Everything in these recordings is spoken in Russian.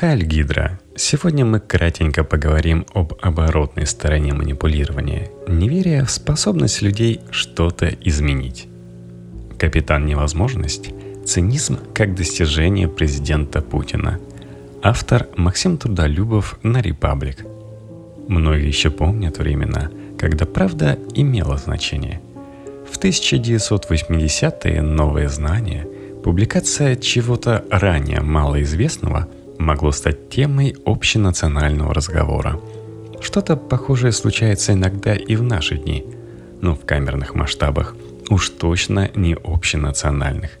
Хайль Гидра. Сегодня мы кратенько поговорим об оборотной стороне манипулирования, неверия в способность людей что-то изменить. Капитан Невозможность – цинизм как достижение президента Путина. Автор Максим Трудолюбов на «Репаблик». Многие еще помнят времена, когда правда имела значение. В 1980-е новые знания, публикация чего-то ранее малоизвестного – могло стать темой общенационального разговора. Что-то похожее случается иногда и в наши дни, но в камерных масштабах, уж точно не общенациональных.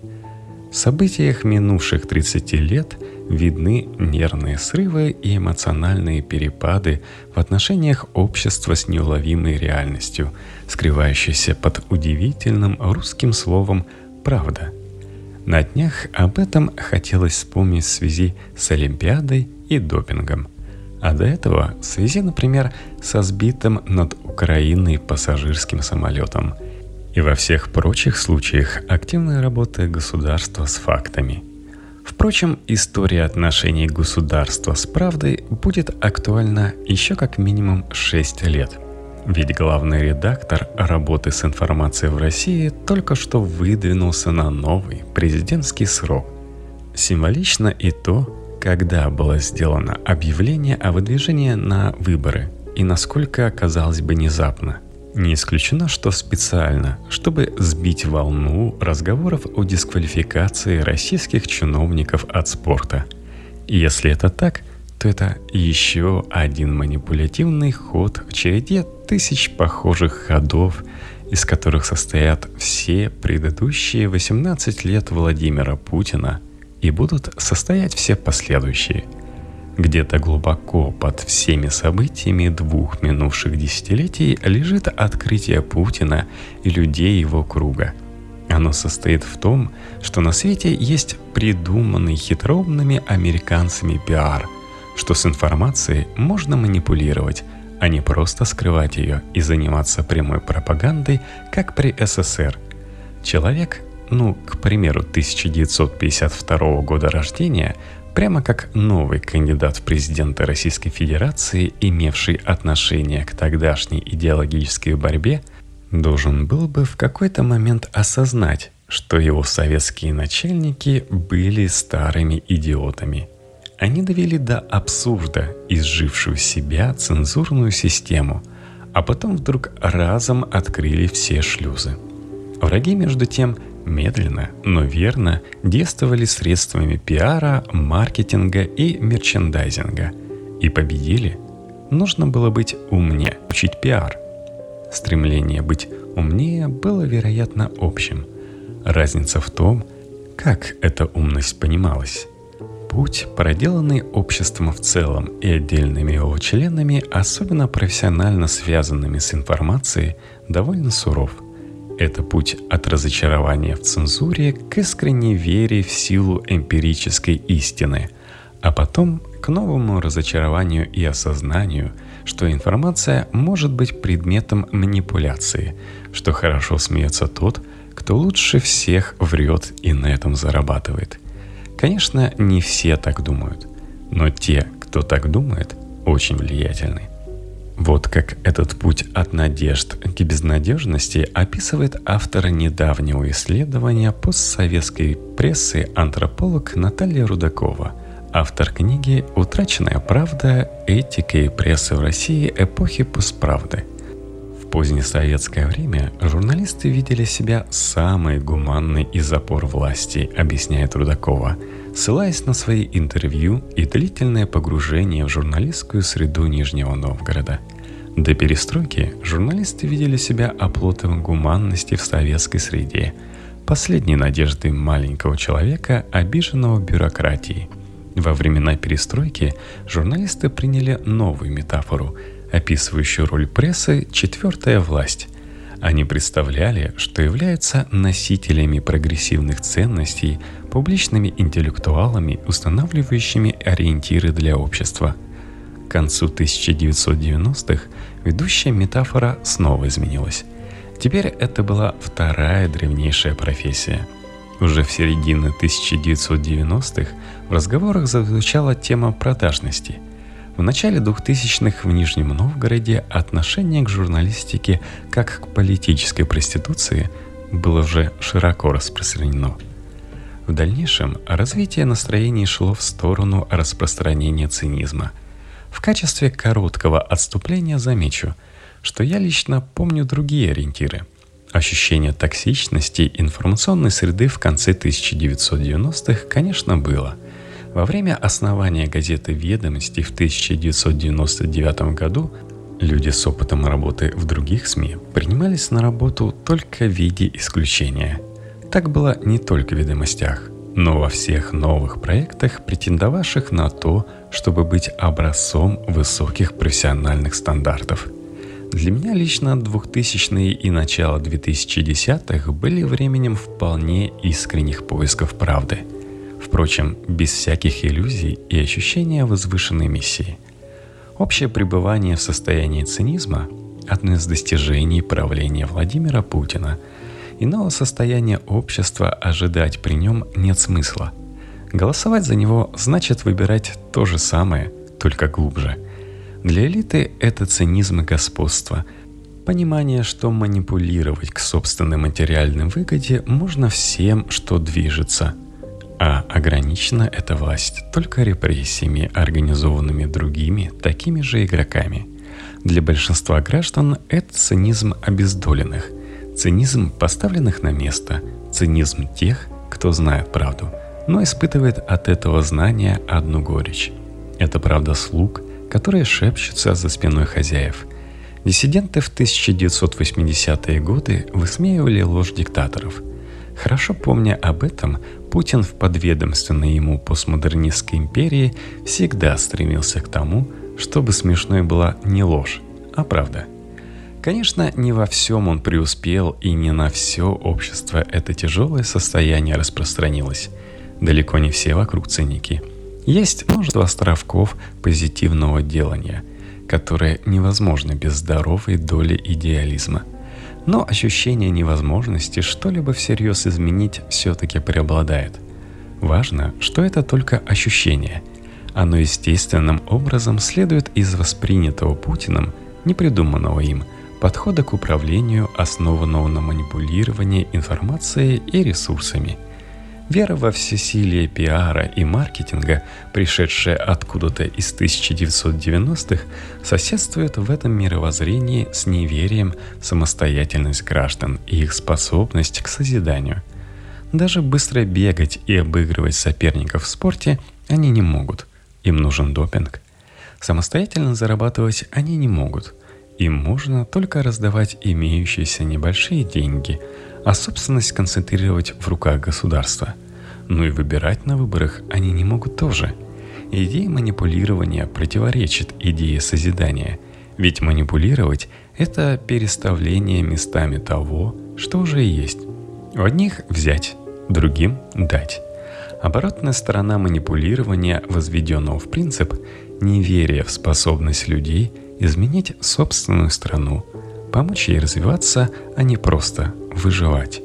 В событиях минувших 30 лет видны нервные срывы и эмоциональные перепады в отношениях общества с неуловимой реальностью, скрывающейся под удивительным русским словом «правда», на днях об этом хотелось вспомнить в связи с Олимпиадой и допингом. А до этого в связи, например, со сбитым над Украиной пассажирским самолетом. И во всех прочих случаях активная работа государства с фактами. Впрочем, история отношений государства с правдой будет актуальна еще как минимум 6 лет – ведь главный редактор работы с информацией в России только что выдвинулся на новый президентский срок. Символично и то, когда было сделано объявление о выдвижении на выборы и насколько оказалось бы внезапно. Не исключено, что специально, чтобы сбить волну разговоров о дисквалификации российских чиновников от спорта. Если это так, то это еще один манипулятивный ход в череде тысяч похожих ходов, из которых состоят все предыдущие 18 лет Владимира Путина и будут состоять все последующие. Где-то глубоко под всеми событиями двух минувших десятилетий лежит открытие Путина и людей его круга. Оно состоит в том, что на свете есть придуманный хитроумными американцами пиар – что с информацией можно манипулировать, а не просто скрывать ее и заниматься прямой пропагандой, как при СССР. Человек, ну, к примеру, 1952 года рождения, прямо как новый кандидат в президенты Российской Федерации, имевший отношение к тогдашней идеологической борьбе, должен был бы в какой-то момент осознать, что его советские начальники были старыми идиотами – они довели до абсурда изжившую себя цензурную систему, а потом вдруг разом открыли все шлюзы. Враги, между тем, медленно, но верно действовали средствами пиара, маркетинга и мерчендайзинга. И победили. Нужно было быть умнее, учить пиар. Стремление быть умнее было, вероятно, общим. Разница в том, как эта умность понималась. Путь, проделанный обществом в целом и отдельными его членами, особенно профессионально связанными с информацией, довольно суров. Это путь от разочарования в цензуре к искренней вере в силу эмпирической истины, а потом к новому разочарованию и осознанию, что информация может быть предметом манипуляции, что хорошо смеется тот, кто лучше всех врет и на этом зарабатывает – Конечно, не все так думают, но те, кто так думает, очень влиятельны. Вот как этот путь от надежд к безнадежности описывает автор недавнего исследования постсоветской прессы антрополог Наталья Рудакова, автор книги «Утраченная правда. Этика и пресса в России эпохи постправды», позднесоветское время журналисты видели себя самой гуманной из опор власти, объясняет Рудакова, ссылаясь на свои интервью и длительное погружение в журналистскую среду Нижнего Новгорода. До перестройки журналисты видели себя оплотом гуманности в советской среде, последней надеждой маленького человека, обиженного бюрократией. Во времена перестройки журналисты приняли новую метафору – описывающую роль прессы «четвертая власть». Они представляли, что являются носителями прогрессивных ценностей, публичными интеллектуалами, устанавливающими ориентиры для общества. К концу 1990-х ведущая метафора снова изменилась. Теперь это была вторая древнейшая профессия. Уже в середине 1990-х в разговорах зазвучала тема продажности. В начале 2000-х в Нижнем Новгороде отношение к журналистике как к политической проституции было уже широко распространено. В дальнейшем развитие настроений шло в сторону распространения цинизма. В качестве короткого отступления замечу, что я лично помню другие ориентиры – Ощущение токсичности информационной среды в конце 1990-х, конечно, было. Во время основания газеты «Ведомости» в 1999 году люди с опытом работы в других СМИ принимались на работу только в виде исключения. Так было не только в «Ведомостях», но во всех новых проектах, претендовавших на то, чтобы быть образцом высоких профессиональных стандартов – для меня лично 2000-е и начало 2010-х были временем вполне искренних поисков правды. Впрочем, без всяких иллюзий и ощущения возвышенной миссии. Общее пребывание в состоянии цинизма – одно из достижений правления Владимира Путина. Иного состояния общества ожидать при нем нет смысла. Голосовать за него значит выбирать то же самое, только глубже – для элиты это цинизм и господство. Понимание, что манипулировать к собственной материальной выгоде можно всем, что движется. А ограничена эта власть только репрессиями, организованными другими, такими же игроками. Для большинства граждан это цинизм обездоленных, цинизм поставленных на место, цинизм тех, кто знает правду, но испытывает от этого знания одну горечь. Это правда слуг – которые шепчутся за спиной хозяев. Диссиденты в 1980-е годы высмеивали ложь диктаторов. Хорошо помня об этом, Путин в подведомственной ему постмодернистской империи всегда стремился к тому, чтобы смешной была не ложь, а правда. Конечно, не во всем он преуспел, и не на все общество это тяжелое состояние распространилось. Далеко не все вокруг циники – есть множество островков позитивного делания, которые невозможны без здоровой доли идеализма. Но ощущение невозможности что-либо всерьез изменить все-таки преобладает. Важно, что это только ощущение. Оно естественным образом следует из воспринятого Путиным, непридуманного им, подхода к управлению, основанного на манипулировании информацией и ресурсами – Вера во всесилие пиара и маркетинга, пришедшая откуда-то из 1990-х, соседствует в этом мировоззрении с неверием в самостоятельность граждан и их способность к созиданию. Даже быстро бегать и обыгрывать соперников в спорте они не могут. Им нужен допинг. Самостоятельно зарабатывать они не могут. Им можно только раздавать имеющиеся небольшие деньги – а собственность концентрировать в руках государства. Ну и выбирать на выборах они не могут тоже. Идея манипулирования противоречит идее созидания, ведь манипулировать – это переставление местами того, что уже есть. У одних взять, другим дать. Оборотная сторона манипулирования, возведенного в принцип, неверие в способность людей изменить собственную страну, помочь ей развиваться, а не просто выживать.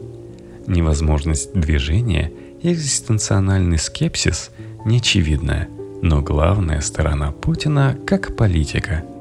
Невозможность движения и экзистенциональный скепсис неочевидная, но главная сторона Путина как политика –